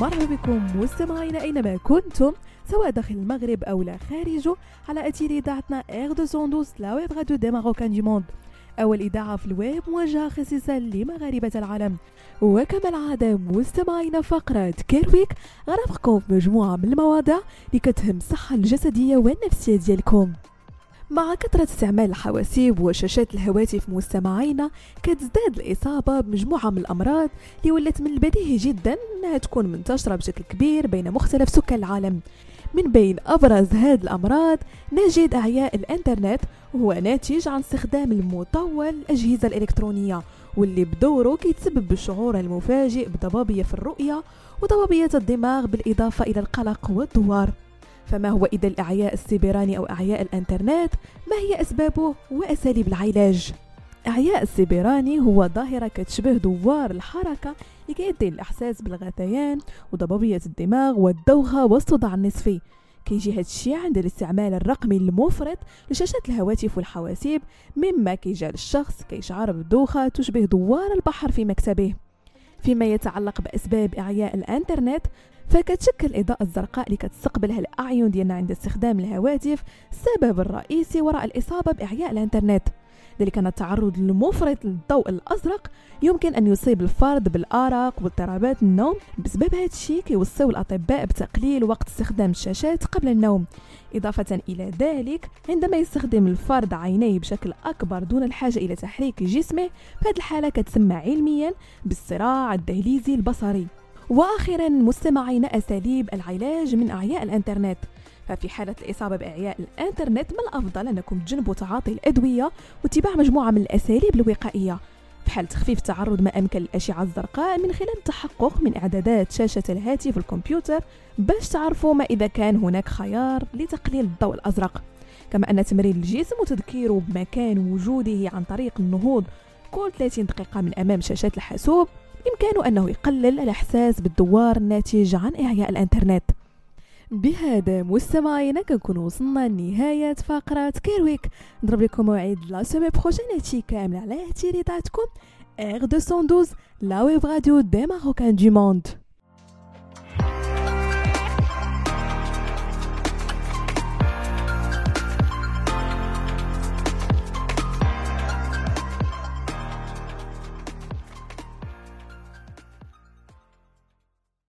مرحبا بكم مستمعينا أينما كنتم سواء داخل المغرب أو لا خارجه على اثير اذاعتنا اير 212 la web radio des Marocains du monde. أول إذاعة في الويب موجهة خصيصا لمغاربة العالم. وكما العادة مستمعينا فقرة Care Week كتعرفكم في مجموعة من المواضيع اللي كتهم الصحة الجسدية والنفسية ديالكم. مع كثرة استعمال الحواسيب وشاشات الهواتف مستمعينا كتزداد الإصابة بمجموعة من الأمراض اللي ولات من البديهي جدا أنها تكون منتشرة بشكل كبير بين مختلف سكان العالم. من بين أبرز هذه الأمراض نجد أعياء الإنترنت وهو ناتج عن استخدام المطول الأجهزة الإلكترونية واللي بدوره كيتسبب بالشعور المفاجئ بضبابية في الرؤية وضبابية الدماغ بالإضافة إلى القلق والدوار. فما هو إذا الإعياء السيبراني أو إعياء الإنترنت؟ ما هي أسبابه وأساليب العلاج؟ إعياء السيبراني هو ظاهرة كتشبه دوار الحركة اللي كيدي الإحساس بالغثيان وضبابية الدماغ والدوخة والصداع النصفي. كيجي هذا الشيء عند الاستعمال الرقمي المفرط لشاشات الهواتف والحواسيب مما كيجعل الشخص كيشعر بدوخة تشبه دوار البحر في مكتبه. فيما يتعلق بأسباب إعياء الإنترنت فكتشكل الإضاءة الزرقاء اللي كتستقبلها الأعين ديالنا عند استخدام الهواتف السبب الرئيسي وراء الإصابة بإعياء الإنترنت. ذلك أن التعرض المفرط للضوء الأزرق يمكن أن يصيب الفرد بالأرق واضطرابات النوم بسبب هذا الشيء كيوصيو الأطباء بتقليل وقت استخدام الشاشات قبل النوم. إضافة إلى ذلك عندما يستخدم الفرد عينيه بشكل أكبر دون الحاجة إلى تحريك جسمه فهذه الحالة كتسمى علميا بالصراع الدهليزي البصري. وأخيرا مستمعين أساليب العلاج من أعياء الإنترنت. ففي حالة الإصابة بإعياء الإنترنت من الأفضل أنكم تجنبوا تعاطي الأدوية واتباع مجموعة من الأساليب الوقائية؟ في حال تخفيف تعرض ما أمكن للأشعة الزرقاء من خلال التحقق من إعدادات شاشة الهاتف والكمبيوتر باش تعرفوا ما إذا كان هناك خيار لتقليل الضوء الأزرق. كما أن تمرين الجسم وتذكيره بمكان وجوده عن طريق النهوض. كل 30 دقيقة من أمام شاشات الحاسوب. بإمكانه أنه يقلل الإحساس بالدوار الناتج عن إعياء الإنترنت. بهذا مستمعينا كنكون وصلنا لنهاية فقرة Care Week نضرب لكم موعد la semaine prochaine هادشي كامل على تيريطاتكم اغ 212 la web radio des Marocains du monde